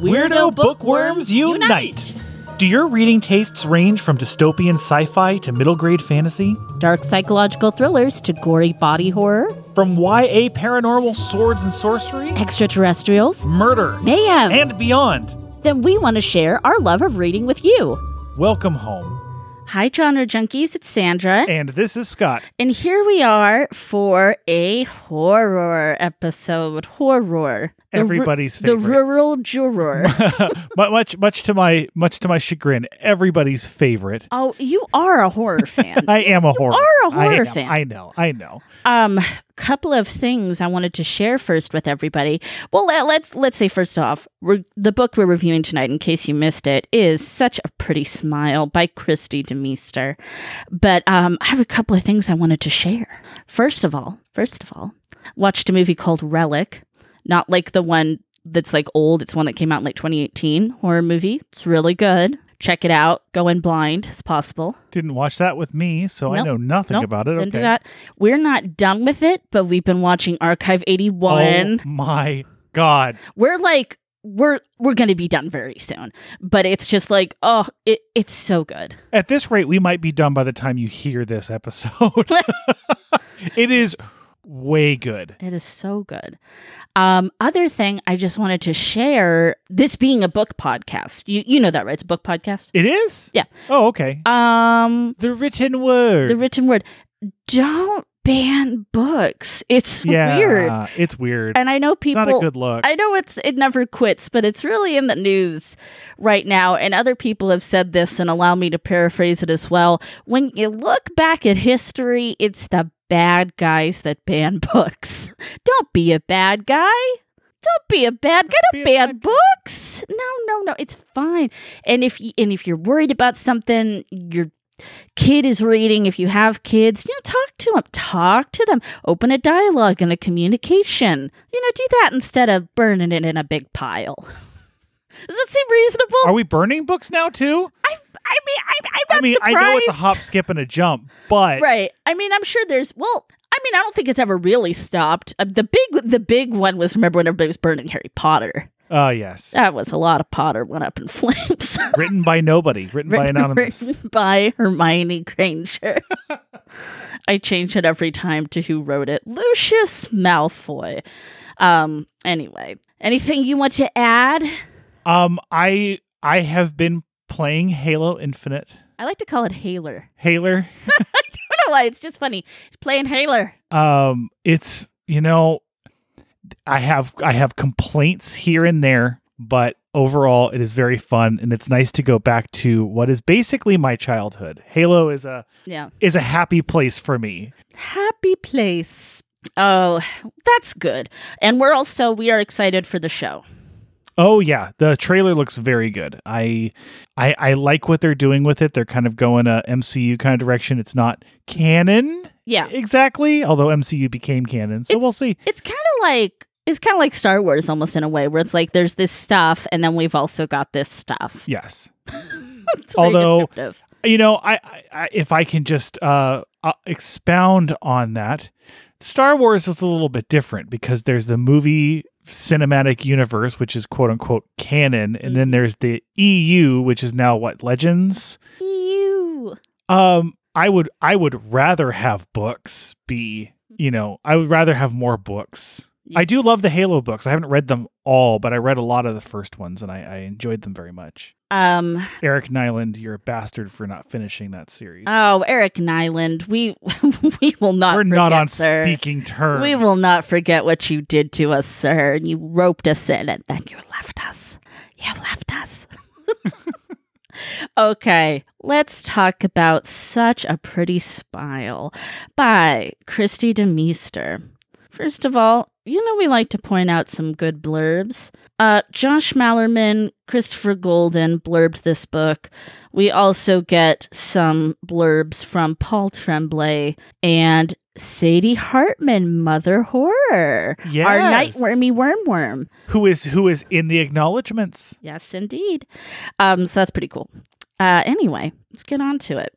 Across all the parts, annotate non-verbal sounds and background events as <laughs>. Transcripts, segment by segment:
Weirdo bookworms unite! Do your reading tastes range from dystopian sci fi to middle grade fantasy? Dark psychological thrillers to gory body horror, From YA paranormal swords and sorcery, extraterrestrials, murder, mayhem. and beyond? then we want to share our love of reading with you. Welcome home. Hi, genre junkies. It's Sandra. And this is Scott. And here we are for a horror episode. Horror. The ru- Everybody's The rural juror. <laughs> Mu- much much to my much to my chagrin, everybody's favorite. oh, you are a horror fan. <laughs> I am a horror. You are a I horror am. fan. I know. I know. um, couple of things I wanted to share first with everybody. Well, let- let's let's say first off, we're, the book we're reviewing tonight, in case you missed it, is "Such a Pretty Smile" by Kristi DeMeester. But um, I have a couple of things I wanted to share. First of all, first of all, watched a movie called Relic, not like the one that's like old. It's one that came out in like 2018 horror movie. It's really good. Check it out. Go in blind as possible. Didn't watch that with me, so I know nothing Nope, about it. Didn't okay. do that. We're not done with it, but we've been watching Archive 81. Oh my god. We're like we're we're gonna be done very soon. But it's just like, oh, it, it's so good. At this rate, we might be done by the time you hear this episode. <laughs> <laughs> it is way good. It is so good. Um, other thing I just wanted to share, this being a book podcast. You you know that, right? It's a book podcast. It is? Yeah. Oh, okay. Um The written word. the written word. Don't ban books. It's yeah, weird. It's weird. And I know people. it's not a good look. I know it's it never quits, but it's really in the news right now. And other people have said this and allow me to paraphrase it as well. When you look back at history, it's the bad guys that ban <laughs> books. Don't be a bad guy. Don't be a bad guy. Don't ban bad books. No, no, no. It's fine. And if you, and if you're worried about something, your kid is reading. If you have kids, you know, talk to them. Talk to them. Open a dialogue and a communication. You know, do that instead of burning it in a big pile. <laughs> Does that seem reasonable? Are we burning books now too? I, I mean, I, I'm not I mean, surprised. I know it's a hop, skip, and a jump, but Right. I mean, I'm sure there's. Well, I mean, I don't think it's ever really stopped. Uh, the big, the big one was remember when everybody was burning Harry Potter. uh yes. That was a lot of Potter went up in flames. <laughs> written by nobody, written by anonymous. written by Hermione Granger. <laughs> I change it every time to who wrote it. Lucius Malfoy. Um. Anyway, anything you want to add? Um, I I have been playing Halo Infinite. I like to call it Haler. <laughs> Haler. I don't know why. It's just funny. Playing Haler. Um, it's you know, I have I have complaints here and there, but overall it is very fun and it's nice to go back to what is basically my childhood. Halo is a Yeah. is a happy place for me. Happy place. Oh, that's good. And we're also we are excited for the show. Oh yeah, the trailer looks very good. I, I I like what they're doing with it. They're kind of going a MCU kind of direction. It's not canon Yeah. exactly, although MCU became canon. So It's- we'll see. It's kind of like it's kind of like Star Wars almost in a way where it's like there's this stuff and then we've also got this stuff. Yes. <laughs> It's Although- descriptive. You know, I, I, I if I can just uh, uh expound on that, Star Wars is a little bit different because there's the movie cinematic universe, which is quote unquote canon, and then there's the EU, which is now what Legends. Ew. Um, I would I would rather have books be, you know, I would rather have more books. I do love the Halo books. I haven't read them all, but I read a lot of the first ones and I, I enjoyed them very much. Um. Eric Nylund, you're a bastard for not finishing that series. Oh, Eric Nylund. We <laughs> we will not. We're not on sir. speaking terms. We will not forget what you did to us, sir. And You roped us in, and then you left us. You left us. <laughs> okay, let's talk about Such a Pretty Smile by Kristi DeMeester. First of all, you know we like to point out some good blurbs. Uh, Josh Malerman, Christopher Golden blurbed this book. We also get some blurbs from Paul Tremblay and Sadie Hartmann, Mother Horror. Our Yes. nightwormy wormworm. Who is who is in the acknowledgments? Yes, indeed. Um, so that's pretty cool. Uh, anyway, let's get on to it.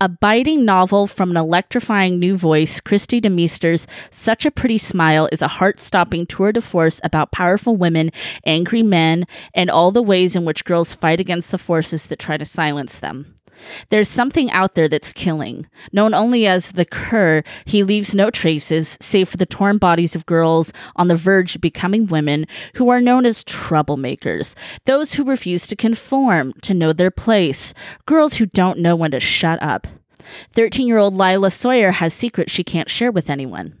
A biting novel from an electrifying new voice, Kristi DeMeester's Such a Pretty Smile is a heart stopping tour de force about powerful women, angry men, and all the ways in which girls fight against the forces that try to silence them. There's something out there that's killing. Known only as the Cur, he leaves no traces, save for the torn bodies of girls on the verge of becoming women who are known as troublemakers, those who refuse to conform, to know their place, girls who don't know when to shut up. 13 year old Lila Sawyer has secrets she can't share with anyone.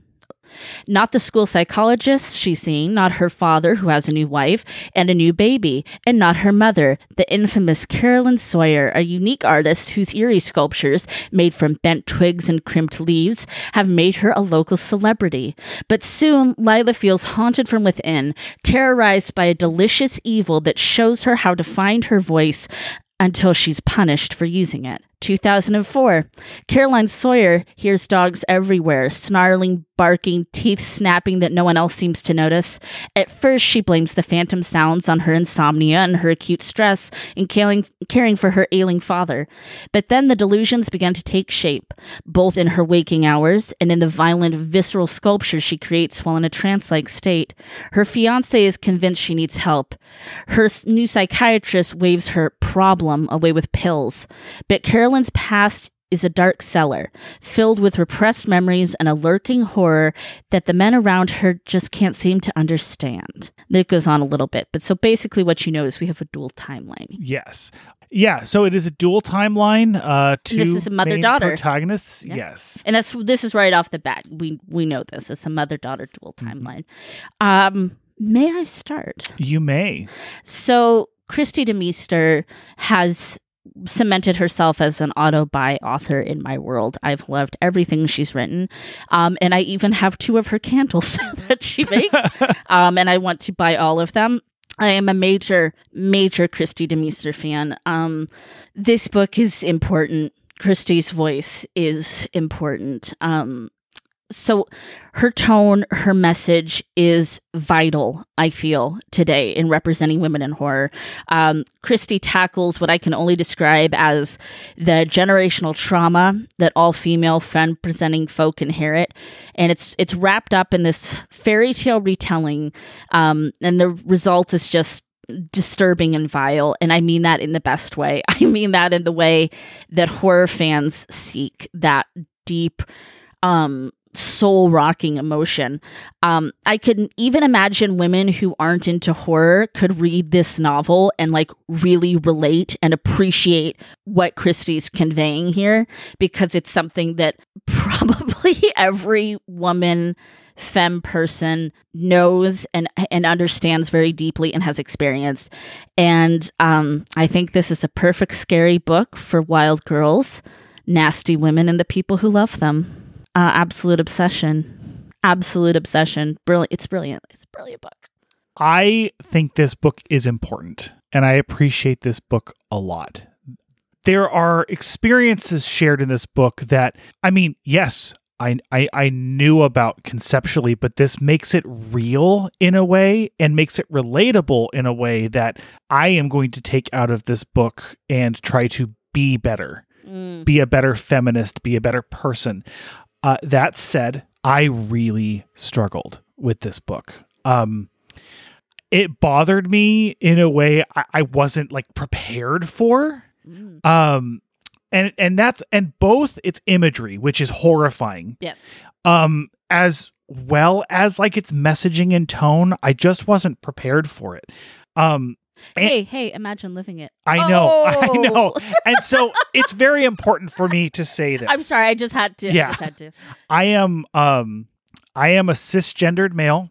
Not the school psychologist she's seeing, not her father, who has a new wife and a new baby, and not her mother, the infamous Carolyn Sawyer, a unique artist whose eerie sculptures, made from bent twigs and crimped leaves, have made her a local celebrity. But soon, Lila feels haunted from within, terrorized by a delicious evil that shows her how to find her voice until she's punished for using it. 2004. Caroline Sawyer hears dogs everywhere, snarling, barking, teeth snapping that no one else seems to notice. At first, she blames the phantom sounds on her insomnia and her acute stress in caring, for her ailing father. But then the delusions began to take shape, both in her waking hours and in the violent, visceral sculptures she creates while in a trance like state. Her fiance is convinced she needs help. Her new psychiatrist waves her problem away with pills. But Caroline Carolyn's past is a dark cellar filled with repressed memories and a lurking horror that the men around her just can't seem to understand. It goes on a little bit, but so basically, what you know is we have a dual timeline. Yes. Yeah, so it is a dual timeline. Uh, two this is a mother daughter protagonists. Yeah. Yes, and that's this is right off the bat. We we know this. It's a mother daughter dual mm-hmm. timeline. Mm-hmm. Um, may I start? You may. So Kristi DeMeester has cemented herself as an auto buy author in my world. I've loved everything she's written. Um, and I even have two of her candles <laughs> that she makes. <laughs> um, and I want to buy all of them. I am a major, major Kristi DeMeester fan. Um, this book is important. Kristi's voice is important. Um, so her tone, her message is vital, I feel, today in representing women in horror. Um, Kristi tackles what I can only describe as the generational trauma that all female femme presenting folk inherit. And it's it's wrapped up in this fairy tale retelling. Um, and the result is just disturbing and vile. And I mean that in the best way. <laughs> I mean that in the way that horror fans seek that deep um soul rocking emotion. Um, I could even imagine women who aren't into horror could read this novel and like really relate and appreciate what Kristi's conveying here because it's something that <laughs> probably every woman femme person knows and and understands very deeply and has experienced. And um, I think this is a perfect scary book for wild girls, nasty women, and the people who love them uh, absolute obsession. Absolute obsession. Brilliant it's brilliant. It's a brilliant book. I think this book is important and i appreciate this book a lot. There are experiences shared in this book that i mean yes I, I I knew about conceptually, but this makes it real in a way and makes it relatable in a way that I am going to take out of this book and try to be better, mm. be a better feminist, be a better person. Uh, that said, I really struggled with this book. Um, it bothered me in a way I, I wasn't like prepared for. Mm. Um, and and that's and both its imagery, which is horrifying. Yes. Um, as well as like its messaging and tone, I just wasn't prepared for it. Um, and hey, hey, imagine living it. I know, oh. <laughs> I know. And so it's very important for me to say <laughs> this. I'm sorry, I just had to. Yeah. I had to. I am um I am a cisgendered male.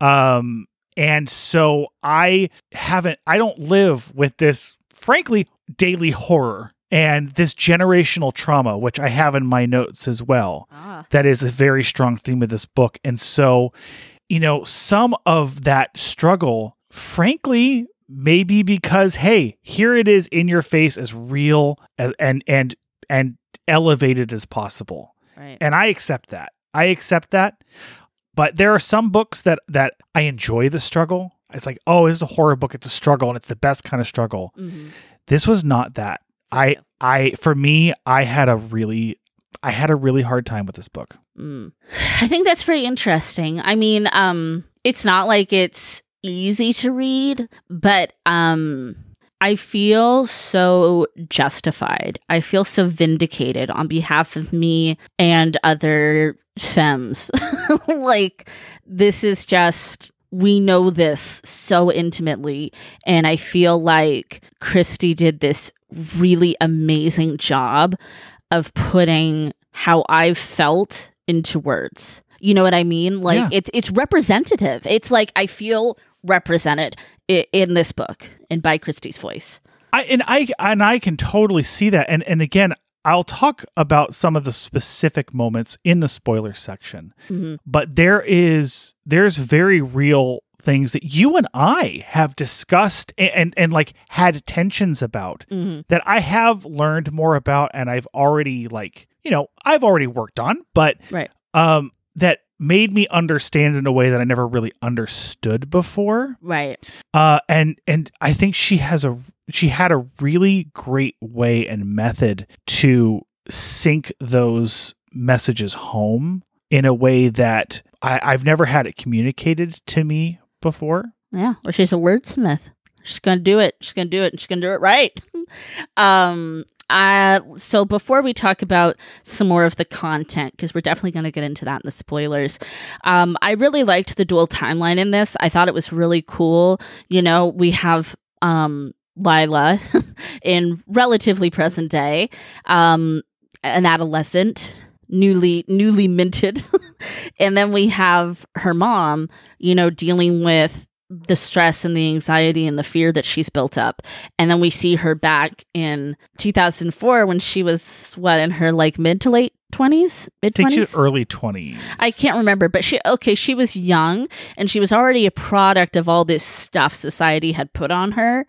Um and so I haven't I don't live with this frankly daily horror and this generational trauma which I have in my notes as well. Ah. That is a very strong theme of this book. And so, you know, some of that struggle frankly maybe because hey, here it is in your face as real and and and, and elevated as possible. Right. And I accept that. I accept that. But there are some books that that I enjoy the struggle. It's like, oh, this is a horror book. It's a struggle, and it's the best kind of struggle. Mm-hmm. This was not that. I? I for me, I had a really I had a really hard time with this book. Mm. <sighs> I think that's very interesting. I mean, um, it's not like it's easy to read, but um, I feel so justified. I feel so vindicated on behalf of me and other femmes. <laughs> like, this is just, we know this so intimately. And I feel like Kristi did this really amazing job of putting how I've felt into words. You know what I mean? Like Yeah. it's it's representative. It's like I feel represented in this book and by Kristi's voice. I and I and I can totally see that. And and again, I'll talk about some of the specific moments in the spoiler section. Mhm. But there is there's very real things that you and I have discussed and and, and like had tensions about Mhm. that I have learned more about and I've already like, you know, I've already worked on, but Right. um that made me understand in a way that I never really understood before Right. uh and and i think she has a she had a really great way and method to sync those messages home in a way that I, i've never had it communicated to me before Yeah. Well, she's a wordsmith. She's gonna do it. She's gonna do it. and She's gonna do it right. <laughs> um. Uh, so before we talk about some more of the content, because we're definitely going to get into that in the spoilers, um, I really liked the dual timeline in this. I thought it was really cool. You know, we have um, Lila <laughs> in relatively present day, um, an adolescent, newly newly minted, <laughs> and then we have her mom. You know, dealing with the stress and the anxiety and the fear that she's built up. And then we see her back in 2004 when she was what in her like mid to late 20s, i mid think she's 20s. early 20s I can't remember, but she okay, she was young and she was already a product of all this stuff society had put on her.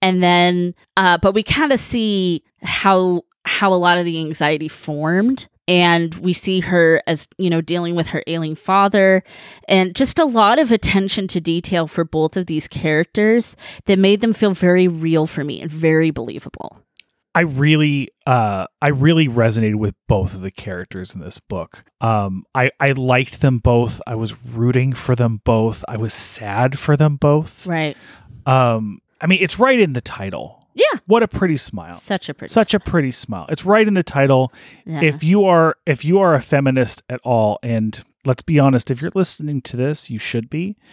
And then uh but we kind of see how how a lot of the anxiety formed and we see her as you know dealing with her ailing father and just a lot of attention to detail for both of these characters that made them feel very real for me and very believable I really uh I really resonated with both of the characters in this book. Um I I liked them both. I was rooting for them both. I was sad for them both. right Um I mean it's right in the title. Yeah What a pretty smile. such a pretty Such a pretty smile. It's right in the title. yeah. If you are if you are a feminist at all and let's be honest if you're listening to this you should be. <laughs>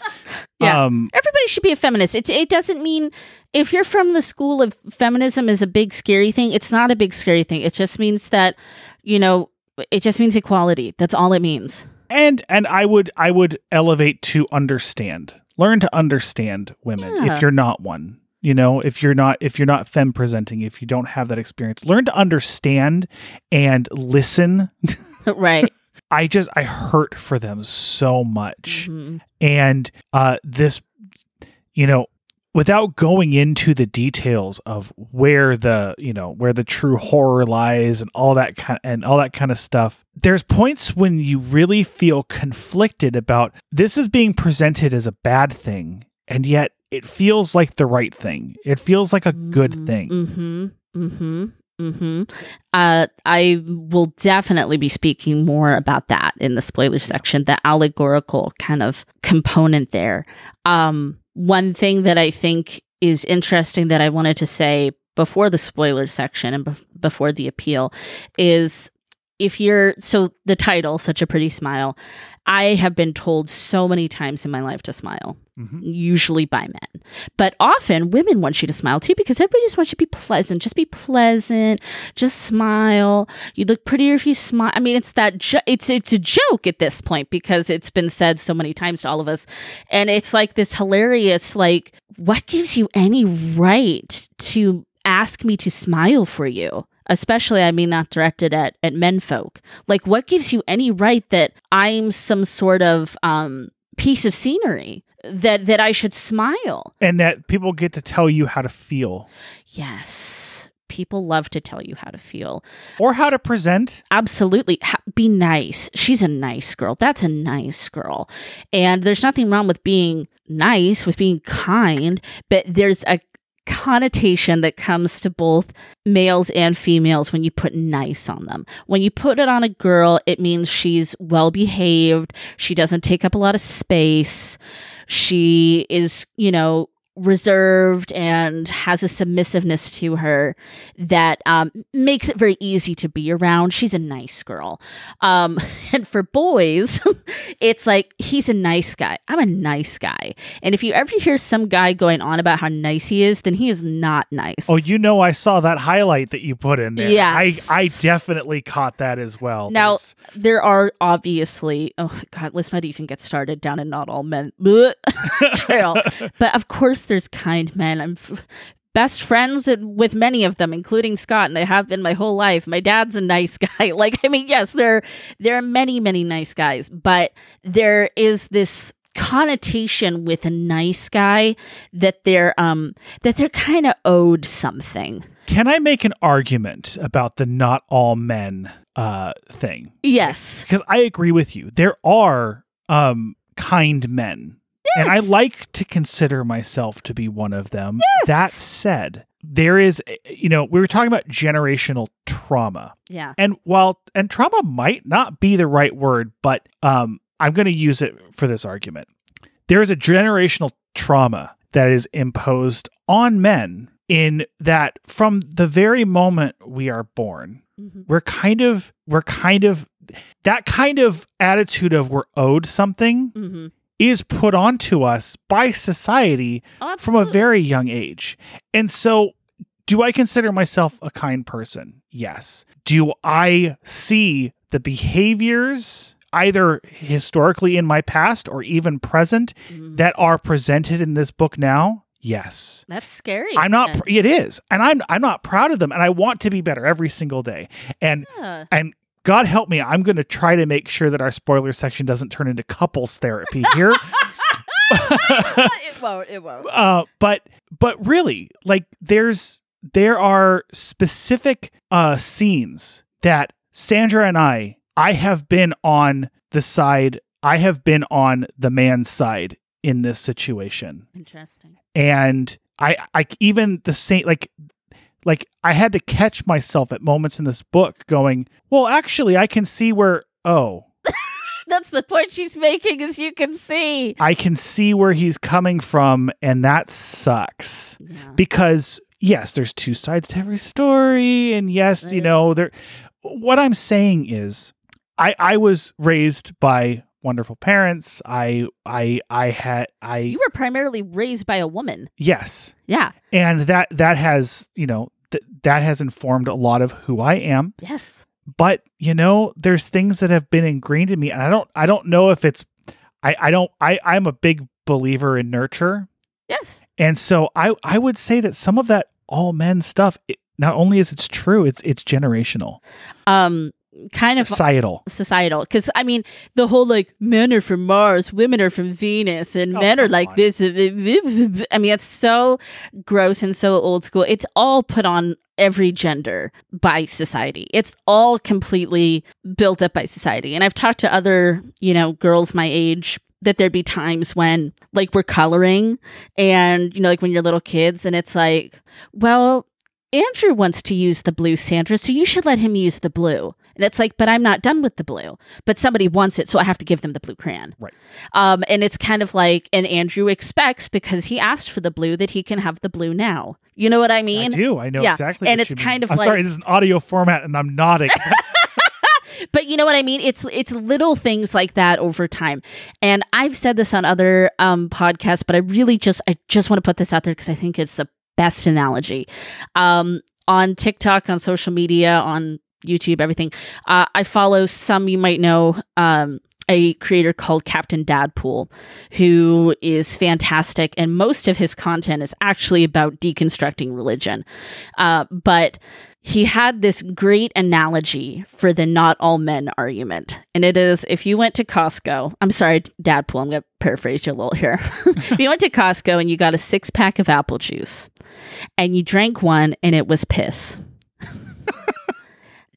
Yeah. Um everybody should be a feminist. It, it doesn't mean if you're from the school of feminism is a big scary thing. It's not a big scary thing. It just means that, you know, it just means equality. That's all it means. and and I would I would elevate to understand. Learn to understand women Yeah. if you're not one. You know, if you're not if you're not femme presenting, if you don't have that experience, learn to understand and listen. <laughs> right. <laughs> I just I hurt for them so much. Mhm. and uh this you know without going into the details of where the you know where the true horror lies and all that kind and all that kind of stuff there's points when you really feel conflicted about this is being presented as a bad thing and yet it feels like the right thing it feels like a good thing Mm-hmm. Mm-hmm. Mm-hmm. Uh, I will definitely be speaking more about that in the spoiler section, the allegorical kind of component there. Um, one thing that I think is interesting that I wanted to say before the spoiler section and bef- before the appeal is if you're so the title, Such a Pretty Smile, I have been told so many times in my life to smile, Mhm. usually by men. But often women want you to smile too because everybody just wants you to be pleasant. Just be pleasant. Just smile. You look prettier if you smile. I mean, it's that jo- it's it's a joke at this point because it's been said so many times to all of us, and it's like this hilarious like, what gives you any right to ask me to smile for you? Especially, I mean, that directed at at menfolk. Like, what gives you any right that I'm some sort of um piece of scenery that that I should smile? and that people get to tell you how to feel Yes. People love to tell you how to feel. or how to present Absolutely. Be nice. She's a nice girl. That's a nice girl. And there's nothing wrong with being nice, with being kind, but there's a connotation that comes to both males and females when you put nice on them. When you put it on a girl, it means she's well behaved, she doesn't take up a lot of space, she is, you know, reserved and has a submissiveness to her that um, makes it very easy to be around. She's a nice girl. Um, <laughs> and for boys, <laughs> it's like he's a nice guy. I'm a nice guy. And if you ever hear some guy going on about how nice he is, then he is not nice. Oh, you know, I saw that highlight that you put in there. Yes. I, I definitely caught that as well. Now, There's- there are obviously, oh God, let's not even get started down in not all men <laughs> trail. but of course, there's kind men. I'm f- best friends with many of them, including Scott, and I have been my whole life. My dad's a nice <laughs> guy. Like, I mean, yes, there there are many, many nice guys, but there is this connotation with a nice guy that they're um that they're kind of owed something. can I make an argument about the not all men uh, thing? Yes. Because I agree with you. There are um, kind men. And I like to consider myself to be one of them. Yes. That said, there is, you know, we were talking about generational trauma. Yeah. And while and trauma might not be the right word, but um, I'm going to use it for this argument. There is a generational trauma that is imposed on men in that from the very moment we are born, Mhm. we're kind of we're kind of that kind of attitude of we're owed something Mm-hmm. Is put onto us by society from a very young age. And so, do I consider myself a kind person? Yes. Do I see the behaviors, either historically in my past or even present, Mhm. that are presented in this book now? Yes. That's scary. I'm not. pr- It is, and I'm. I'm not proud of them, and I want to be better every single day. And Yeah. and God help me, I'm going to try to make sure that our spoiler section doesn't turn into couples therapy here. <laughs> <laughs> it won't. It won't. uh, but but really, like there's there are specific uh scenes that Sandra and I I have been on the side I have been on the man's side in this situation. Interesting. And I I even the same like like I had to catch myself at moments in this book going, well actually I can see where oh <laughs> That's the point she's making, as you can see. I can see where he's coming from and that sucks. Yeah. because yes there's two sides to every story and yes you know there what i'm saying is i i was raised by wonderful parents i i i had i You were primarily raised by a woman. yes Yeah. and that that has you know th- that has informed a lot of who i am Yes. but you know there's things that have been ingrained in me and i don't i don't know if it's i i don't i i'm a big believer in nurture Yes. And so I I would say that some of that all men stuff it, not only is it's true, it's it's generational, Um. Kind of societal. societal because i mean the whole like men are from mars women are from venus and Oh, men are like on. this <laughs> i mean it's so gross and so old school it's all put on every gender by society it's all completely built up by society and i've talked to other you know girls my age that there'd be times when like we're coloring and you know like when you're little kids and it's like well Andrew wants to use the blue, Sandra, so you should let him use the blue. And it's like, but I'm not done with the blue. But somebody wants it, so I have to give them the blue crayon. Right. Um, and it's kind of like, and Andrew expects because he asked for the blue that he can have the blue now. You know what I mean? I do. I know yeah, exactly. and what it's you kind mean. of I'm like- sorry. This is an audio format, and I'm nodding. <laughs> <laughs> but you know what I mean? It's it's little things like that over time. And I've said this on other um, podcasts, but I really just I just want to put this out there because I think it's the best analogy. Um, on TikTok, on social media, on YouTube, everything. Uh, I follow some you might know. Um, a creator called Captain Dadpool, who is fantastic, and most of his content is actually about deconstructing religion. Uh, but he had this great analogy for the not all men argument. And it is if you went to Costco, I'm sorry, Dadpool, I'm going to paraphrase you a little here. <laughs> if you went to Costco and you got a six pack of apple juice and you drank one and it was piss, <laughs>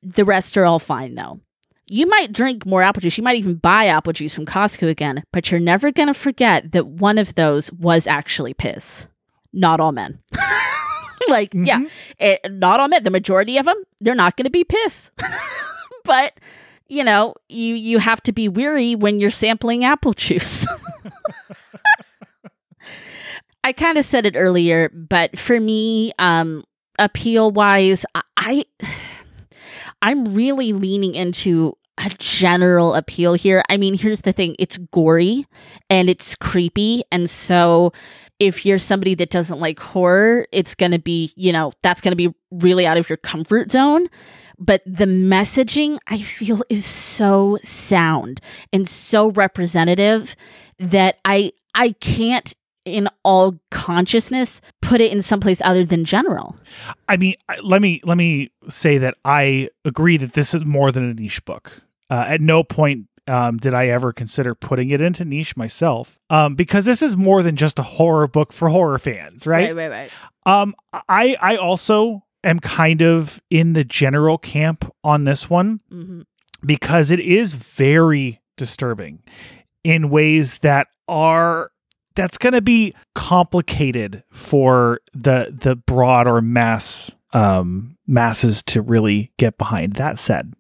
the rest are all fine though. You might drink more apple juice. You might even buy apple juice from Costco again, but you're never going to forget that one of those was actually piss. Not all men. <laughs> like, yeah, Mhm. it, not all men. The majority of them, they're not going to be piss. <laughs> but you know, you you have to be weary when you're sampling apple juice. <laughs> I kind of said it earlier, but for me, um, appeal wise, I, I I'm really leaning into a general appeal here. I mean, here's the thing: it's gory and it's creepy, and so if you're somebody that doesn't like horror, it's going to be, you know, that's going to be really out of your comfort zone. But the messaging I feel is so sound and so representative that I I can't in all consciousness put it in someplace other than general. I mean, let me let me say that I agree that this is more than a niche book. Uh, at no point um, did I ever consider putting it into niche myself, um, because this is more than just a horror book for horror fans, right? right, right. Um, I I also am kind of in the general camp on this one hmm because it is very disturbing in ways that are that's going to be complicated for the the broad or mass um masses to really get behind. That said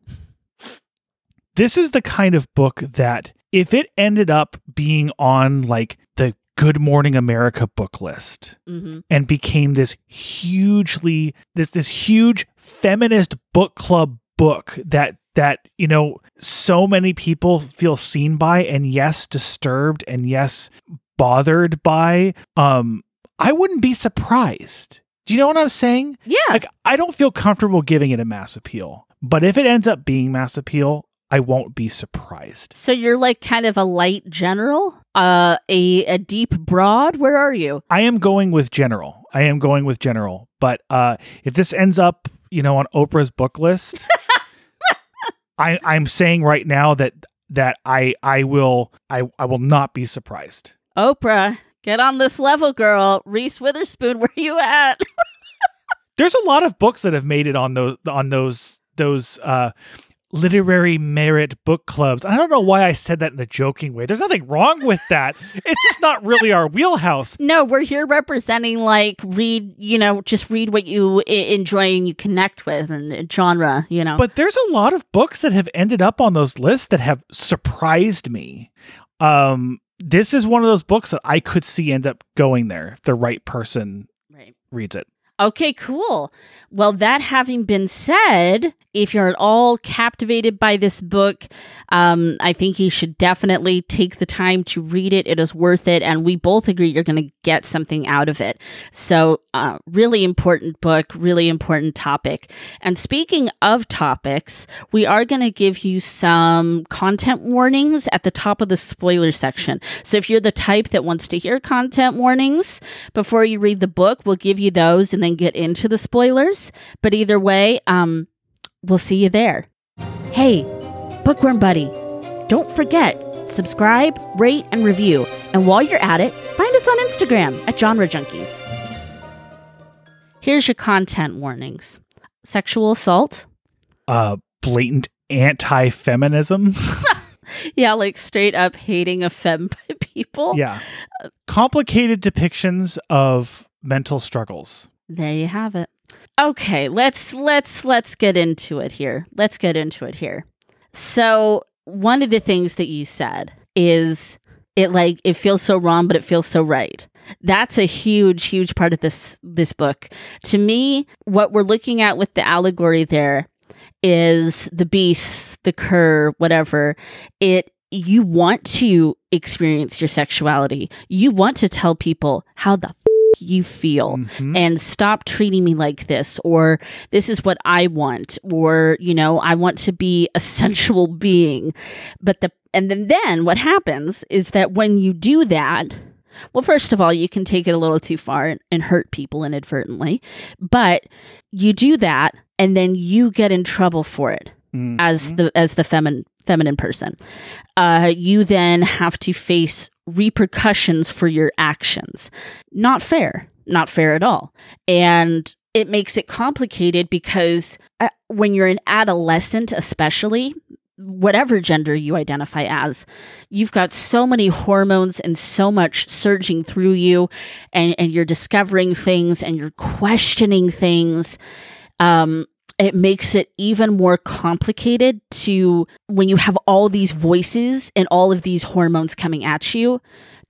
this is the kind of book that if it ended up being on like the good morning america book list hmm and became this hugely this this huge feminist book club book that that you know so many people feel seen by and yes disturbed and yes bothered by um i wouldn't be surprised do you know what i'm saying Yeah. like i don't feel comfortable giving it a mass appeal but if it ends up being mass appeal i won't be surprised so you're like kind of a light general, uh, a a deep broad. Where are you? I am going with general. I am going with general. But uh, if this ends up, you know, on Oprah's book list, <laughs> I, I'm saying right now that that I I will I I will not be surprised. Oprah, get on this level, girl. Reese Witherspoon, <laughs> where you at? There's a lot of books that have made it on those on those those uh, literary merit book clubs. I don't know why I said that in a joking way. There's nothing wrong with that. It's just not really our wheelhouse. No, we're here representing like read, you know, just read what you I- enjoy and you connect with and uh, genre, you know. But there's a lot of books that have ended up on those lists that have surprised me. Um, this is one of those books that I could see end up going there if the right person right. reads it. Okay, cool. Well, that having been said, if you're at all captivated by this book, um, I think you should definitely take the time to read it. It is worth it. And we both agree you're going to get something out of it. So, uh, really important book, really important topic. And speaking of topics, we are going to give you some content warnings at the top of the spoiler section. So, if you're the type that wants to hear content warnings before you read the book, we'll give you those and then get into the spoilers. But either way, um, we'll see you there. Hey, Bookworm Buddy, don't forget, subscribe, rate, and review. And while you're at it, find us on Instagram at Genre Junkies. Here's your content warnings sexual assault. Uh, blatant anti-feminism. <laughs> Yeah, like straight up hating of femme <laughs> people. yeah, complicated depictions of mental struggles. There you have it. Okay, let's let's let's get into it here. Let's get into it here. So, one of the things that you said is it like it feels so wrong but it feels so right. That's a huge huge part of this this book. To me, what we're looking at with the allegory there is the beast, the cur, whatever. It you want to experience your sexuality. You want to tell people how the you feel Mhm. and stop treating me like this or this is what I want or you know I want to be a <laughs> sensual being but the and then then what happens is that when you do that well first of all you can take it a little too far and, hurt people inadvertently but you do that and then you get in trouble for it Mhm. as the as the feminine feminine person uh, you then have to face repercussions for your actions not fair not fair at all and it makes it complicated because uh, when you're an adolescent especially whatever gender you identify as. You've got so many hormones and so much surging through you, and, and you're discovering things and you're questioning things. Um, it makes it even more complicated to when you have all these voices and all of these hormones coming at you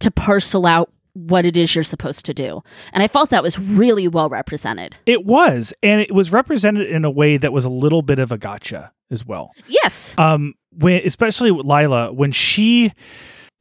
to parcel out what it is you're supposed to do. And I felt that was really well represented. It was, and it was represented in a way that was a little bit of a gotcha as well. Yes. Um, when especially with Lila, when she,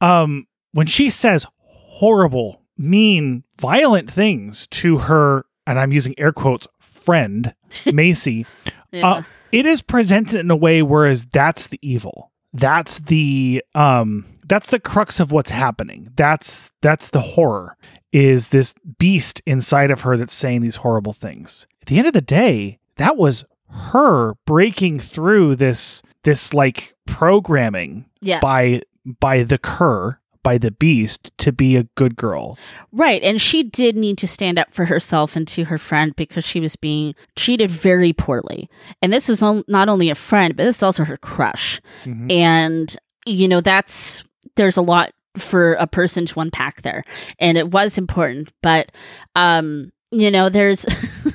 um, when she says horrible, mean, violent things to her, and I'm using air quotes, friend <laughs> Macy, Yeah. uh, it is presented in a way whereas that's the evil. That's the um that's the crux of what's happening. That's that's the horror is this beast inside of her that's saying these horrible things. At the end of the day, that was her breaking through this this like programming yeah. by by the cur by the beast to be a good girl. Right. And she did need to stand up for herself and to her friend because she was being treated very poorly. And this is on, not only a friend, but this is also her crush. Mhm. And, you know, that's, there's a lot for a person to unpack there. And it was important. But, um, you know, there's, <laughs>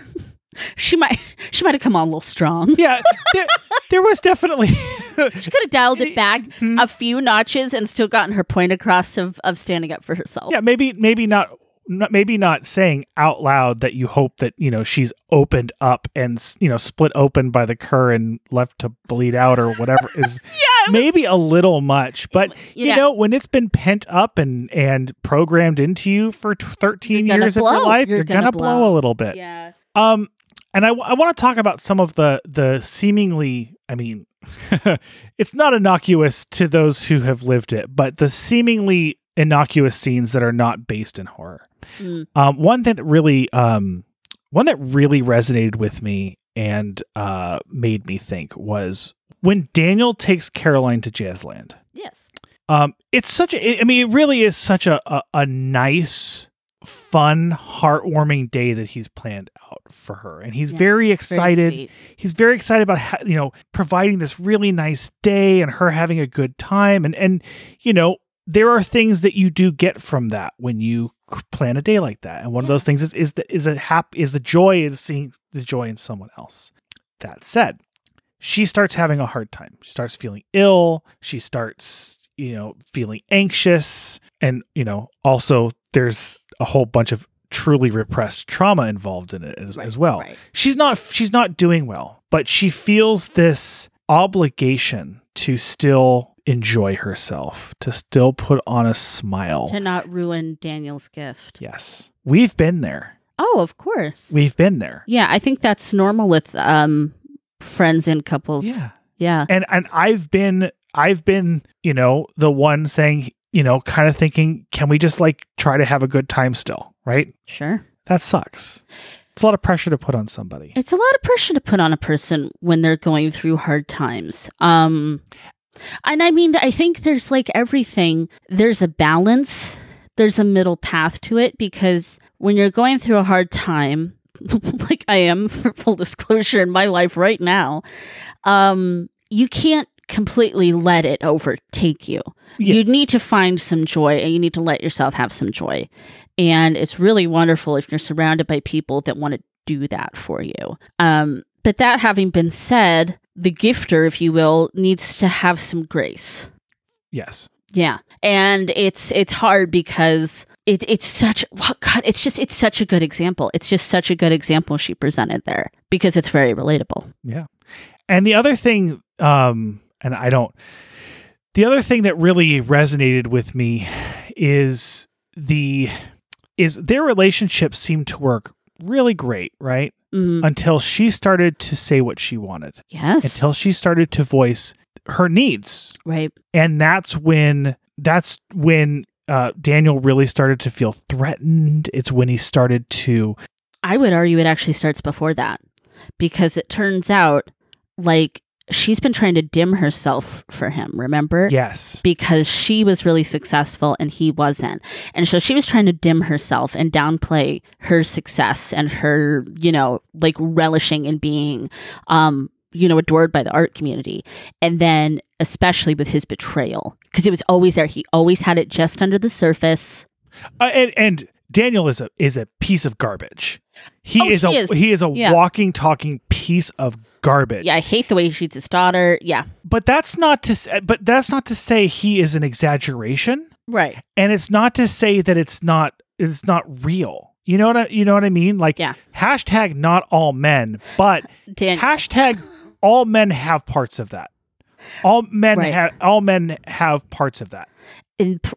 she might, she might have come on a little strong. Yeah, there, there was definitely <laughs> She could have dialed it back Mhm. <laughs> a few notches and still gotten her point across of, of standing up for herself. yeah maybe maybe not not- maybe not saying out loud that you hope that you know she's opened up and you know split open by the cur and left to bleed out or whatever is <laughs> Yeah, it was- maybe a little much but you know when it's been pent up and and programmed into you for t- 13 You're gonna years of your life You're you're, gonna, gonna blow. blow. a little bit yeah. um and I, I want to talk about some of the the seemingly i mean <laughs> it's not innocuous to those who have lived it but the seemingly innocuous scenes that are not based in horror Mm. um, one thing that really um, one that really resonated with me and uh, made me think was when daniel takes caroline to jazzland Yes. um, it's such a, I mean, it really is such a, a, a nice, fun, heartwarming day that he's planned out for her. And he's Yeah, very Very excited. sweet. he's very excited about, ha- you know, providing this really nice day and her having a good time. And, and, you know, there are things that you do get from that when you plan a day like that. And one of those things is, is the, is a hap, is the joy of seeing the joy in someone else. That said, she starts having a hard time. She starts feeling ill. She starts, you know, feeling anxious. And, you know, also there's a whole bunch of truly repressed trauma involved in it as, Right, as well. right. She's not she's not doing well, but she feels this obligation to still enjoy herself, to still put on a smile. To not ruin Daniel's gift. Yes. We've been there. Oh, of course. We've been there. yeah, I think that's normal with um friends and couples. Yeah. Yeah. and and I've been I've been you know the one saying you know kind of thinking can we just like try to have a good time still right? Sure. that sucks. It's a lot of pressure to put on somebody. It's a lot of pressure to put on a person when they're going through hard times. Um and I mean I think there's like everything. There's a balance, there's a middle path to it because when you're going through a hard time <laughs> like I am for <laughs> full disclosure in my life right now, um you can't completely let it overtake you. Yeah. You need to find some joy and you need to let yourself have some joy. And it's really wonderful if you're surrounded by people that want to do that for you. Um, but that having been said, the gifter, if you will, needs to have some grace. yes Yeah. And it's it's hard because it it's such well, God, it's just it's such a good example. It's just such a good example she presented there because it's very relatable. yeah and the other thing um and I don't the other thing that really resonated with me is the is their relationship seemed to work really great right Mhm. until she started to say what she wanted Yes. until she started to voice her needs right. and that's when that's when uh, Daniel really started to feel threatened. It's when he started to I would argue it actually starts before that because it turns out like she's been trying to dim herself for him, remember? yes, Because she was really successful and he wasn't. And so she was trying to dim herself and downplay her success and her, you know, like relishing in being um you know, adored by the art community. And then, especially with his betrayal, because it was always there. He always had it just under the surface. Uh, and, and Daniel is a is a piece of garbage. He Oh, is he a is. he is a Yeah. walking talking piece of garbage. Yeah, I hate the way he treats his daughter. Yeah, But that's not to but that's not to say he is an exaggeration right. and it's not to say that it's not it's not real. You know what I, you know what I mean? Like Yeah. hashtag not all men, but <laughs> Dan, hashtag all men have parts of that. All men Right. have all men have parts of that. and p-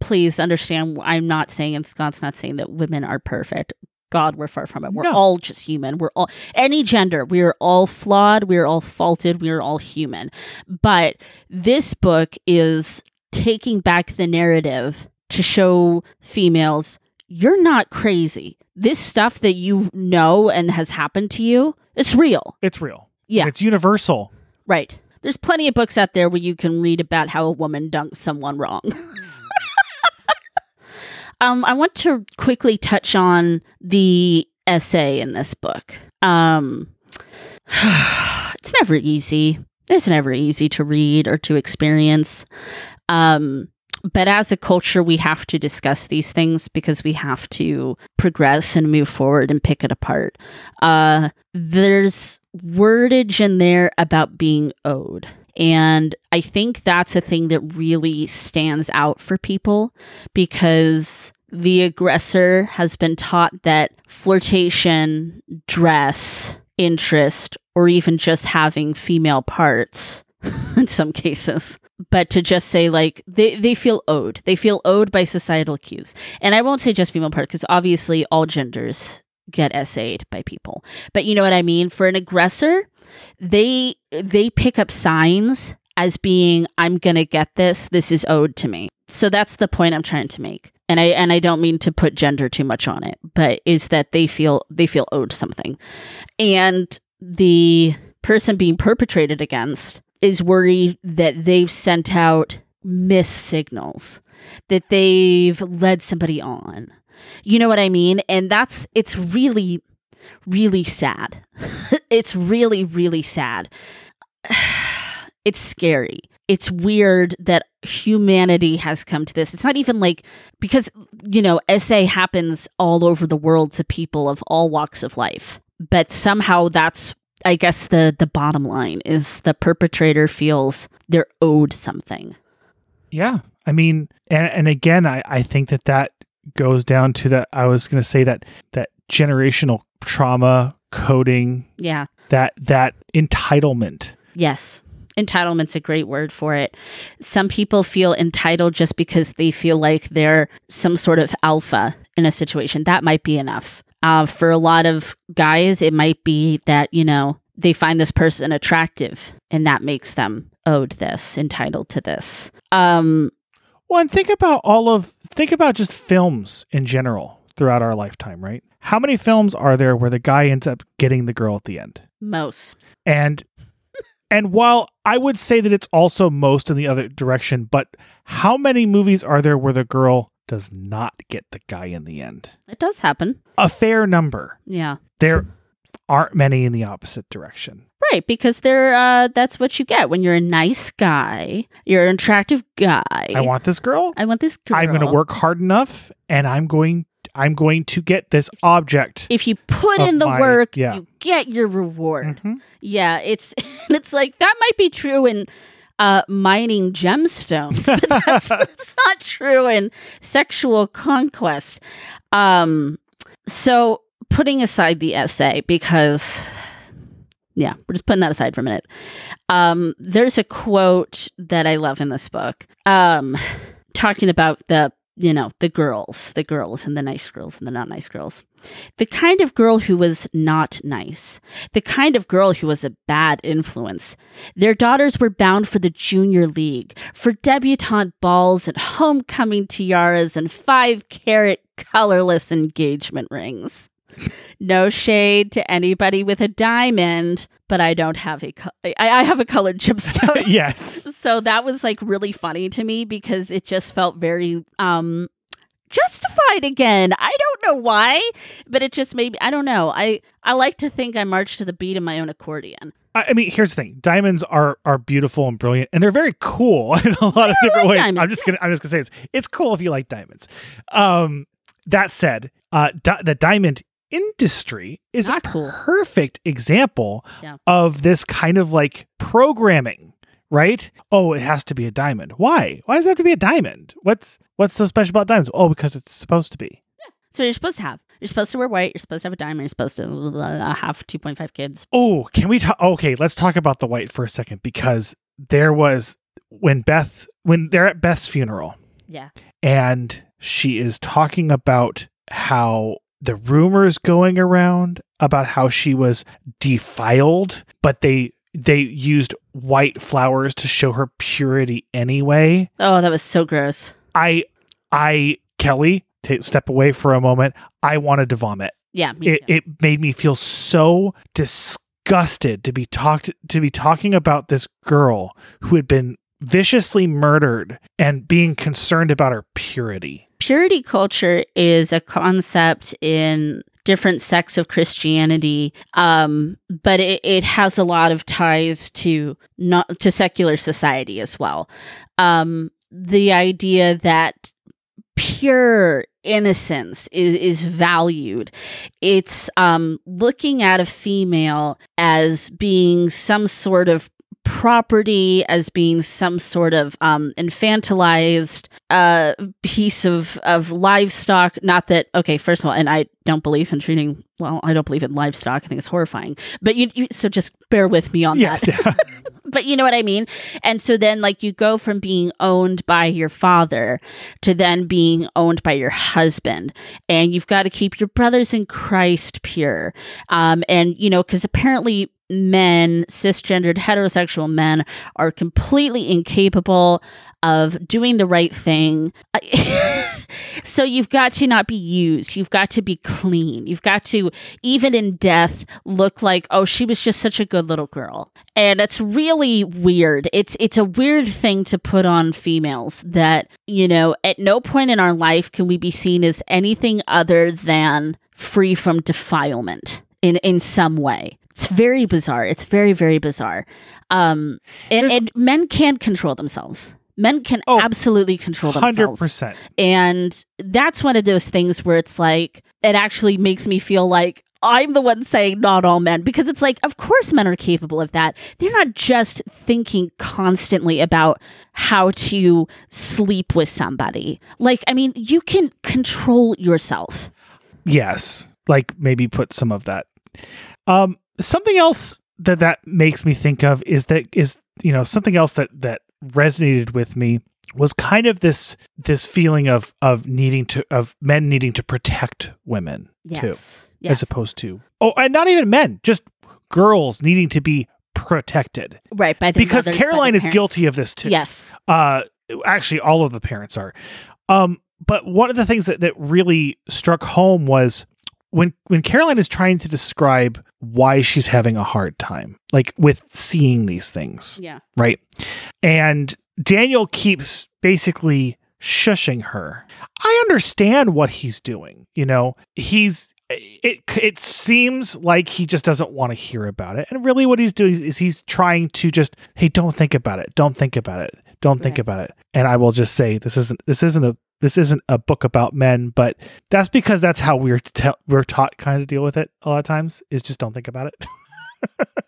please understand, I'm not saying, and Scott's not saying that women are perfect. God, we're far from it. We're No. all just human. We're all any gender. We are all flawed. We are all faulted. We are all human. But this book is taking back the narrative to show females you're not crazy. This stuff that you know and has happened to you, it's real. It's real. Yeah. It's universal. Right. There's plenty of books out there where you can read about how a woman dunked someone wrong. <laughs> um, I want to quickly touch on the SA in this book. Um, <sighs> it's never easy. It's never easy to read or to experience. Um, but as a culture, we have to discuss these things because we have to progress and move forward and pick it apart. Uh, there's wordage in there about being owed. And I think that's a thing that really stands out for people because the aggressor has been taught that flirtation, dress, interest, or even just having female parts <laughs> in some cases. But to just say like they, they feel owed. They feel owed by societal cues. And I won't say just female parts because obviously all genders get essayed by people. But you know what I mean? For an aggressor, they they pick up signs as being I'm going to get this. This is owed to me. So that's the point I'm trying to make. And I and I don't mean to put gender too much on it, but is that they feel they feel owed something. And the person being perpetrated against is worried that they've sent out miss signals, that they've led somebody on. You know what I mean? And that's it's really really sad. <laughs> it's really really sad. <sighs> it's scary. It's weird that humanity has come to this. It's not even like because you know, SA happens all over the world to people of all walks of life. But somehow that's I guess the the bottom line is the perpetrator feels they're owed something. Yeah. I mean, and, and again, I, I think that that goes down to that. I was going to say that that generational trauma coding, Yeah. that that entitlement. Yes. Entitlement's a great word for it. Some people feel entitled just because they feel like they're some sort of alpha in a situation. That might be enough. Uh, for a lot of guys, it might be that, you know, they find this person attractive and that makes them owed this, entitled to this. Um, Well, and think about all of think about just films in general throughout our lifetime, right? How many films are there where the guy ends up getting the girl at the end? most. And and while I would say that it's also most in the other direction, but how many movies are there where the girl does not get the guy in the end? It does happen. A fair number. Yeah. There aren't many in the opposite direction. Right, because they're uh that's what you get when you're a nice guy, you're an attractive guy. I want this girl. I want this girl. I'm going to work hard enough and I'm going I'm going to get this object. If you put in the my- work, yeah. you get your reward. Mhm. Yeah, it's <laughs> it's like that might be true in uh, mining gemstones, <laughs> but that's, <laughs> that's not true in sexual conquest. Um, so putting aside the SA because. Yeah, we're just putting that aside for a minute. Um, there's a quote that I love in this book, um, talking about the you know the girls, the girls, and the nice girls and the not nice girls. The kind of girl who was not nice, the kind of girl who was a bad influence. Their daughters were bound for the junior league, for debutante balls and homecoming tiaras and five carat colorless engagement rings. No shade to anybody with a diamond, but I don't have a. Co- I, I have a colored <laughs> gemstone <laughs> yes. so that was like really funny to me because it just felt very um justified again i don't know why but it just made me i don't know i i like to think i march to the beat of my own accordion I mean, here's the thing: diamonds are are beautiful and brilliant, and they're very cool <laughs> in a lot of different ways. diamonds, I'm just gonna I'm just gonna say it's it's cool if you like diamonds. Um, that said, uh, di- the diamond industry is Not a cool. perfect example Yeah. of this kind of like programming. Right? Oh, it has to be a diamond. Why? Why does it have to be a diamond? What's what's so special about diamonds? Oh, because it's supposed to be. Yeah. So you're supposed to have. You're supposed to wear white. You're supposed to have a diamond. You're supposed to have 2.5 kids. Oh, can we talk? Okay, let's talk about the white for a second because there was when Beth when they're at Beth's funeral Yeah. and she is talking about how the rumors going around about how she was defiled, but they they used white flowers to show her purity anyway. Oh, that was so gross. I I Kelly, take step away for a moment. I wanted to vomit Yeah. It, too. it made me feel so disgusted to be talked to be talking about this girl who had been viciously murdered and being concerned about her purity. Purity culture is a concept in different sects of Christianity, um, but it, it has a lot of ties to not to secular society as well. Um, the idea that pure innocence is, is valued. It's um, looking at a female as being some sort of property, as being some sort of um, infantilized uh, piece of, of livestock. Not that, okay, first of all, and I don't believe in treating, well, I don't believe in livestock. I think it's horrifying. But you, you so just bear with me on Yes. that <laughs> <laughs> but you know what I mean? And so then, like, you go from being owned by your father to then being owned by your husband. And you've got to keep your brothers in Christ pure. Um, and, you know, because apparently men, cisgendered heterosexual men, are completely incapable of doing the right thing. <laughs> So you've got to not be used. You've got to be clean. You've got to, even in death, look like, oh, she was just such a good little girl. And it's really weird. It's it's a weird thing to put on females that, you know, at no point in our life can we be seen as anything other than free from defilement in in some way. It's very bizarre. It's very very bizarre. Um and, and men can't control themselves. Men can Oh, absolutely control themselves. Hundred themselves. percent. And that's one of those things where it's like, it actually makes me feel like I'm the one saying not all men because it's like, of course, men are capable of that. They're not just thinking constantly about how to sleep with somebody. Like, I mean, you can control yourself. Yes, like maybe put some of that. Um, something else that that makes me think of is that is you know something else that that resonated with me was kind of this this feeling of of needing to of men needing to protect women too Yes. Yes. as opposed to oh and not even men just girls needing to be protected right. By because mothers, by caroline their is guilty of this too Yes. uh actually all of the parents are um but one of the things that, that really struck home was when when caroline is trying to describe why she's having a hard time like with seeing these things Yeah. right? And daniel keeps basically shushing her. I understand what he's doing you know? He's it it seems like he just doesn't want to hear about it. And really what he's doing is he's trying to just hey don't think about it. Don't think about it. Don't think Right. about it. And i will just say this isn't this isn't a this isn't a book about men but that's because that's how we're te- we're taught kind of deal with it a lot of times is just don't think about it. <laughs>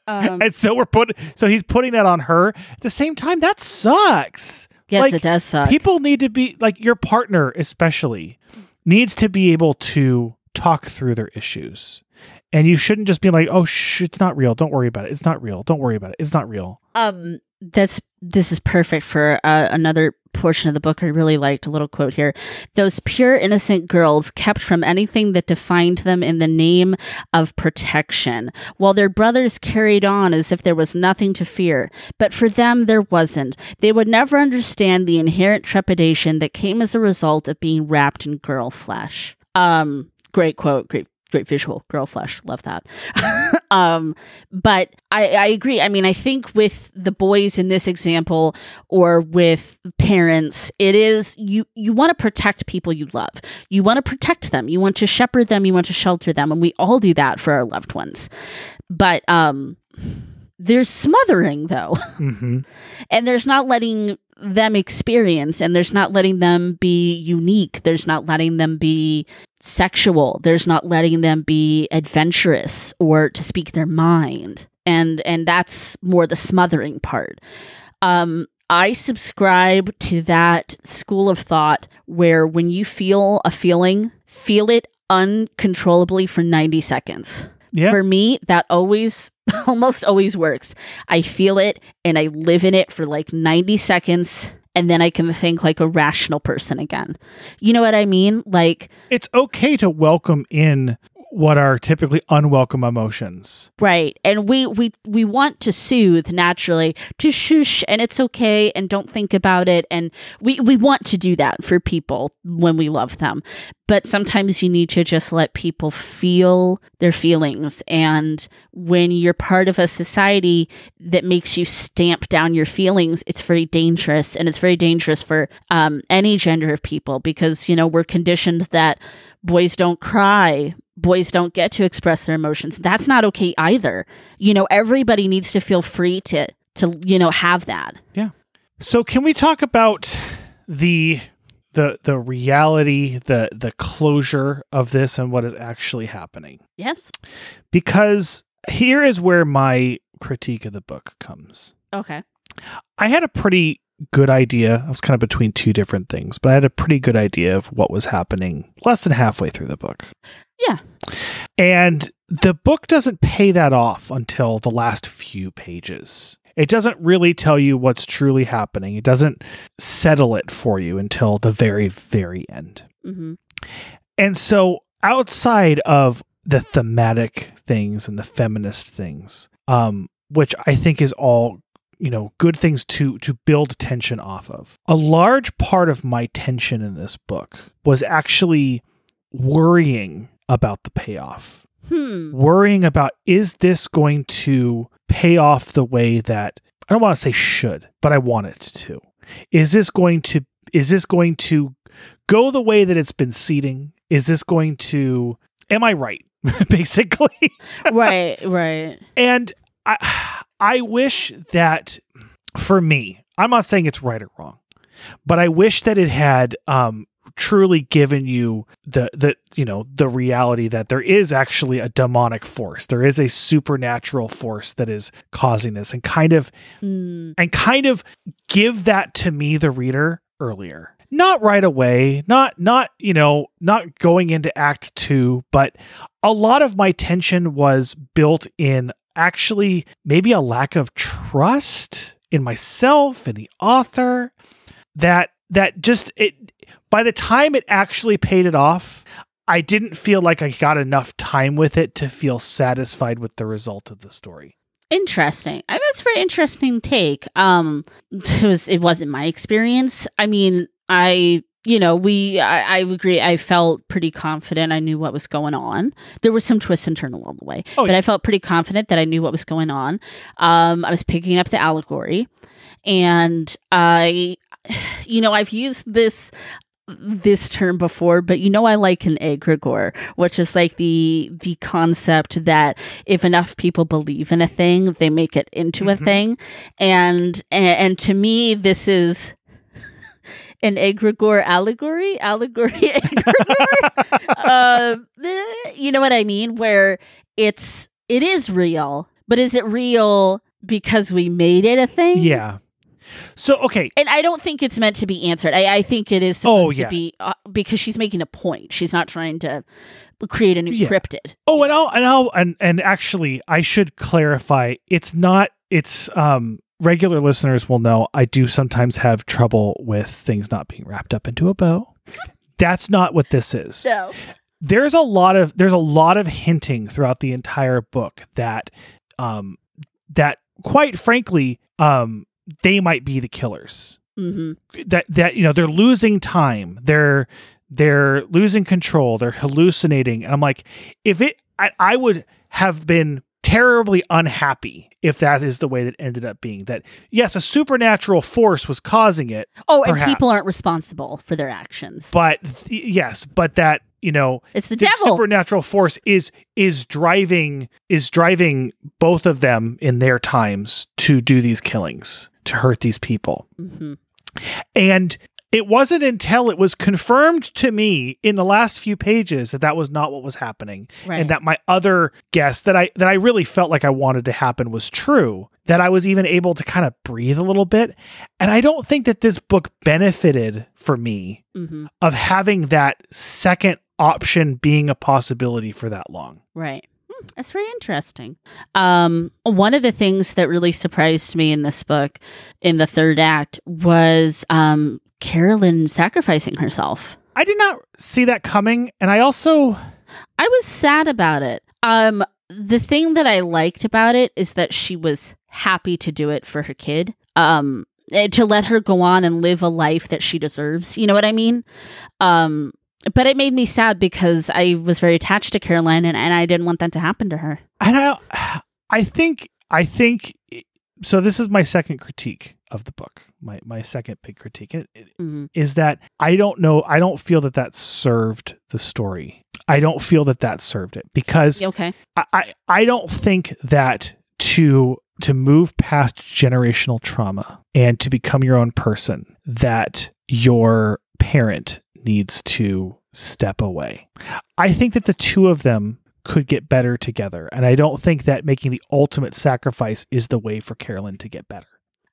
Um, and so we're put so he's putting that on her. At the same time that sucks. Yes, like, it does suck. people need to be like your partner especially needs to be able to talk through their issues. And you shouldn't just be like oh shh, it's not real. Don't worry about it. It's not real. Don't worry about it. It's not real. Um, that's this is perfect for uh, another portion of the book I really liked. A little quote here: "Those pure, innocent girls kept from anything that defined them in the name of protection, while their brothers carried on as if there was nothing to fear. But for them, there wasn't. They would never understand the inherent trepidation that came as a result of being wrapped in girl flesh." Um, great quote. Great great visual girl flesh love that <laughs> um but I, I agree. I mean i think with the boys in this example or with parents it is you you want to protect people you love. You want to protect them. You want to shepherd them. You want to shelter them. And we all do that for our loved ones. But um there's smothering though. <laughs> hmm and there's not letting them experience and there's not letting them be unique. There's not letting them be sexual there's not letting them be adventurous or to speak their mind and and that's more the smothering part um i subscribe to that school of thought where when you feel a feeling feel it uncontrollably for 90 seconds Yeah. for me, that always, <laughs> almost always works. I feel it and I live in it for like 90 seconds. And then I can think like a rational person again. You know what I mean? Like, it's okay to welcome in what are typically unwelcome emotions. right. And we, we, we want to soothe naturally to shush and it's okay and don't think about it. And we, we want to do that for people when we love them. But sometimes you need to just let people feel their feelings. And when you're part of a society that makes you stamp down your feelings, it's very dangerous. And it's very dangerous for um, any gender of people because, you know, we're conditioned that boys don't cry. Boys don't get to express their emotions. That's not okay either. You know, everybody needs to feel free to to you know have that. Yeah. So can we talk about the the the reality, the the closure of this and what is actually happening? Yes. Because here is where my critique of the book comes. Okay. I had a pretty good idea. I was kind of between two different things, but I had a pretty good idea of what was happening less than halfway through the book. Yeah. And the book doesn't pay that off until the last few pages. It doesn't really tell you what's truly happening. It doesn't settle it for you until the very, very end. hmm And so, outside of the thematic things and the feminist things, um, which I think is all you know good things to to build tension off of, a large part of my tension in this book was actually worrying about the payoff, Hmm. worrying about is this going to pay off the way that I don't want to say should, but I want it to. Is this going to is this going to go the way that it's been seeding? Is this going to am I right? <laughs> Basically. right. Right. And I I wish that for me, I'm not saying it's right or wrong, but I wish that it had um truly given you the the you know the reality that there is actually a demonic force there is a supernatural force that is causing this and kind of Hmm. and kind of give that to me the reader earlier not right away not not you know not going into act 2 but a lot of my tension was built in actually maybe a lack of trust in myself and the author that that just it by the time it actually paid it off I didn't feel like I got enough time with it to feel satisfied with the result of the story. Interesting. I, that's very interesting take. Um, <laughs> it was it wasn't my experience. I mean, I you know we I, I agree. I felt pretty confident. I knew what was going on. There was some twists and turns along the way, Oh, but yeah. I felt pretty confident that I knew what was going on. Um, I was picking up the allegory, and I, you know, I've used this this term before, but you know I like an egregore, which is like the the concept that if enough people believe in a thing, they make it into a Mhm. thing. And and to me this is an egregore allegory, allegory <laughs> egregore. uh, you know what I mean? Where it's it is real, but is it real because we made it a thing? Yeah. So okay, and I don't think it's meant to be answered. I, I think it is Oh, supposed yeah. to be uh, because she's making a point. She's not trying to create a new Yeah. cryptid. Oh, and I'll and I'll and and actually, I should clarify. It's not. It's um. Regular listeners will know I do sometimes have trouble with things not being wrapped up into a bow. That's not what this is. So There's a lot of there's a lot of hinting throughout the entire book that um that quite frankly um they might be the killers. hmm that that you know they're losing time they're they're losing control they're hallucinating and i'm like if it I, I would have been terribly unhappy if that is the way that ended up being that yes a supernatural force was causing it Oh, and people aren't responsible for their actions. but th- yes but that you know It's the the devil. supernatural force is is driving is driving both of them in their times to do these killings to hurt these people mm-hmm. and it wasn't until it was confirmed to me in the last few pages that that was not what was happening Right. and that my other guess that I that I really felt like I wanted to happen was true that I was even able to kind of breathe a little bit and I don't think that this book benefited for me Mhm. of having that second option being a possibility for that long. Right. That's very interesting. Um, one of the things that really surprised me in this book, in the third act, was um, Carolyn sacrificing herself. I did not see that coming and I also I was sad about it. Um, the thing that I liked about it is that she was happy to do it for her kid. Um, eh, to let her go on and live a life that she deserves. You know what I mean? Um, but it made me sad because I was very attached to Caroline and, and I didn't want that to happen to her. and I I think I think so this is my second critique of the book. My my second big critique it- it- Mhm. is that I don't know I don't feel that that served the story. I don't feel that that served it because Okay. I, I I don't think that to to move past generational trauma and to become your own person that your parent needs to step away. I think that the two of them could get better together and I don't think that making the ultimate sacrifice is the way for Carolyn to get better.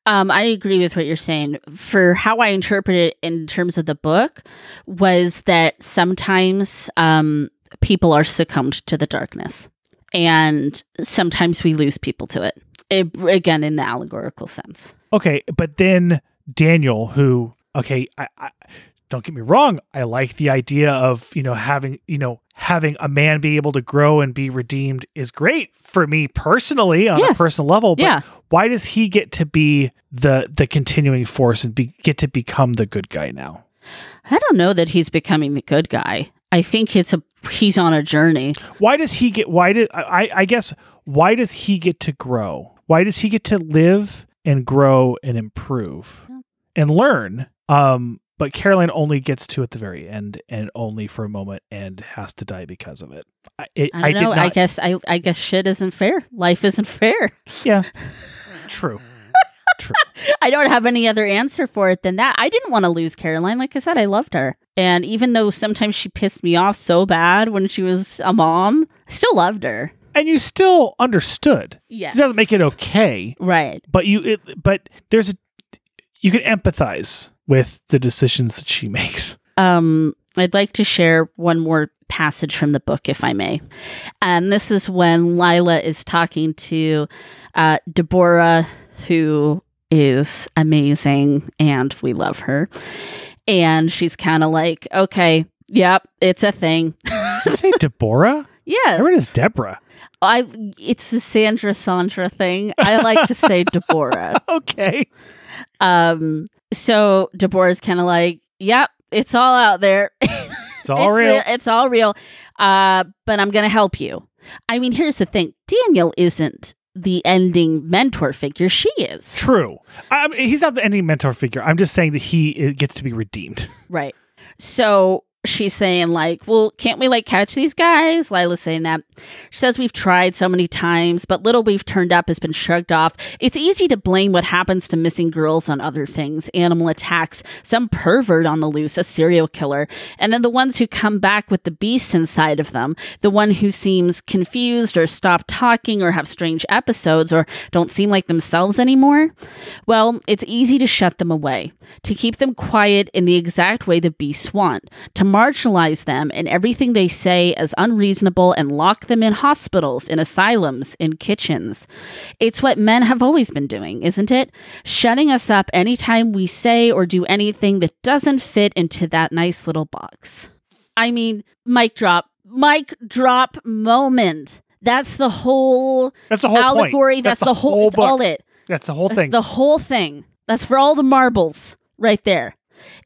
Um, I agree with what you're saying. For how I interpret it in terms of the book, was that sometimes um, people are succumbed to the darkness, and sometimes we lose people to it. it. Again, in the allegorical sense. Okay, but then Daniel, who okay, I, I don't get me wrong, I like the idea of you know having you know having a man be able to grow and be redeemed is great for me personally on Yes. a personal level. But yeah, why does he get to be the the continuing force and be, get to become the good guy now? I don't know that he's becoming the good guy. I think it's a he's on a journey. Why does he get? Why did I? I guess why does he get to grow? Why does he get to live and grow and improve and learn? Um, but Caroline only gets to at the very end and only for a moment and has to die because of it. I, it, I don't did know. not. I guess I I guess shit isn't fair. Life isn't fair. yeah, <laughs> true. True. <laughs> I don't have any other answer for it than that. I didn't want to lose Caroline. Like I said, I loved her. And even though sometimes she pissed me off so bad when she was a mom, I still loved her. And you still understood. Yes. It doesn't make it okay, Right. but you. It, but there's a. You can empathize with the decisions that she makes. Um, I'd like to share one more passage from the book, if I may. And this is when Lila is talking to uh, Deborah, who is amazing and we love her. And she's kind of like, okay, yep, it's a thing. Did you say Deborah? <laughs> Yeah, I read it as Deborah. I it's a Sandra Sandra thing. I like to say <laughs> Deborah. Okay. Um, so Deborah's kind of like, "Yep, it's all out there. <laughs> It's all it's real. It's all real. Uh, but I'm gonna help you." I mean, here's the thing: Daniel isn't the ending mentor figure. She is True. I mean, he's not the ending mentor figure. I'm just saying that he gets to be redeemed. right. So she's saying like, "Well, can't we like catch these guys?" Lila's saying that. She says we've tried so many times, but little we've turned up has been shrugged off. It's easy to blame what happens to missing girls on other things, animal attacks, some pervert on the loose, a serial killer, and then the ones who come back with the beast inside of them, the one who seems confused or stop talking or have strange episodes or don't seem like themselves anymore. Well, it's easy to shut them away, to keep them quiet in the exact way the beasts want, to marginalize them and everything they say as unreasonable and lock them in hospitals, in asylums, in kitchens. It's what men have always been doing, isn't it? Shutting us up anytime we say or do anything that doesn't fit into that nice little box. I mean, mic drop, mic drop moment. That's the whole That's the whole allegory. point. That's, the, whole. book. all it. That's the whole That's thing. the whole thing. That's for all the marbles right there.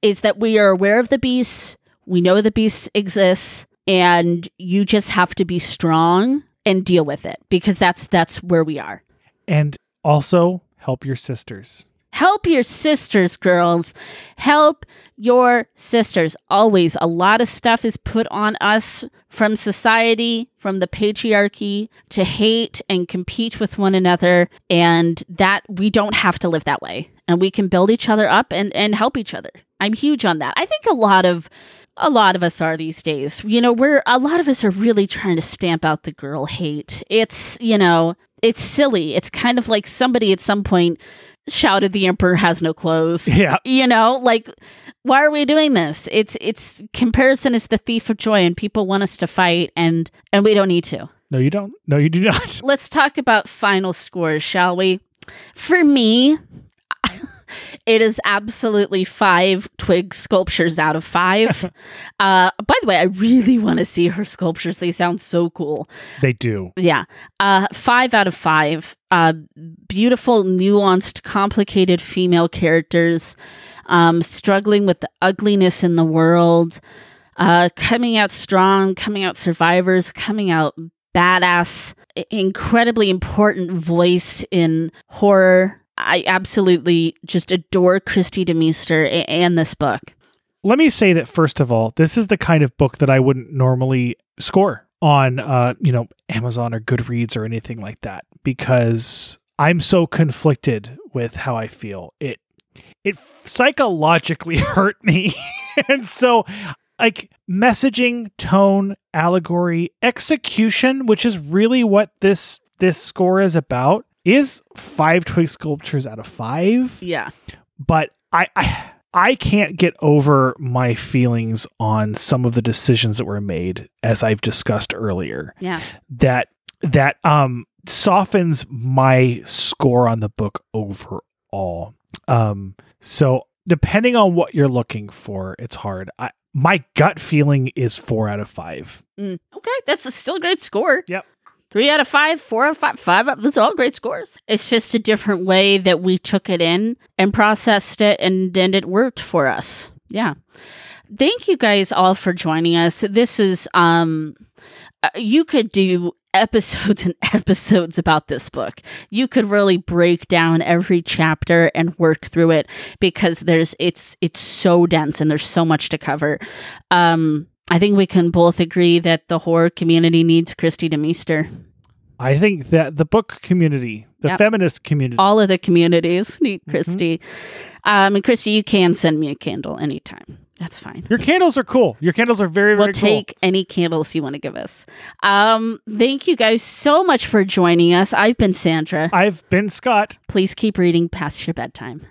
Is that we are aware of the beast. We know the beast exists, and you just have to be strong and deal with it because that's that's where we are. and also help your sisters. Help your sisters, girls. Help your sisters. Always, a lot of stuff is put on us from society, from the patriarchy to hate and compete with one another. And that we don't have to live that way. And we can build each other up and, and help each other. I'm huge on that. I think a lot of a lot of us are these days. You know, we're a lot of us are really trying to stamp out the girl hate. It's, you know, it's silly. It's kind of like somebody at some point shouted the emperor has no clothes. <laughs> Yeah. You know, like why are we doing this? It's it's comparison is the thief of joy and people want us to fight and and we don't need to. No, you don't. No, you do not. <laughs> Let's talk about final scores, shall we? For me, it is absolutely five twig sculptures out of five. <laughs> uh, by the way, I really want to see her sculptures. They sound so cool. They do. Yeah. Uh, five out of five. Uh, beautiful, nuanced, complicated female characters um, struggling with the ugliness in the world, uh, coming out strong, coming out survivors, coming out badass, incredibly important voice in horror I absolutely just adore Kristi DeMeester and this book. Let me say that first of all, this is the kind of book that I wouldn't normally score on uh, you know, Amazon or Goodreads or anything like that because I'm so conflicted with how I feel. It it psychologically <laughs> hurt me. <laughs> and so like messaging, tone, allegory, execution, which is really what this this score is about is five twig sculptures out of five. Yeah. But I, I I can't get over my feelings on some of the decisions that were made, as I've discussed earlier. Yeah. That that um softens my score on the book overall. Um so depending on what you're looking for, it's hard. I my gut feeling is four out of five. Mm, okay, that's a still a great score. Yep. Three out of five, four out of five, five up. Those are all great scores. It's just a different way that we took it in and processed it, and then it worked for us. Yeah. Thank you guys all for joining us. This is um, uh, you could do episodes and <laughs> episodes about this book. You could really break down every chapter and work through it because there's it's it's so dense and there's so much to cover. Um, I think we can both agree that the horror community needs Kristi DeMeester. I think that the book community, the Yep. feminist community, All of the communities <laughs> need Mm-hmm. Kristi. Um, and Kristi, you can send me a candle anytime. That's fine. your candles are cool. Your candles are very, very We'll cool. take any candles you want to give us. Um, thank you guys so much for joining us. I've been Sandra. I've been Scott. Please keep reading past your bedtime.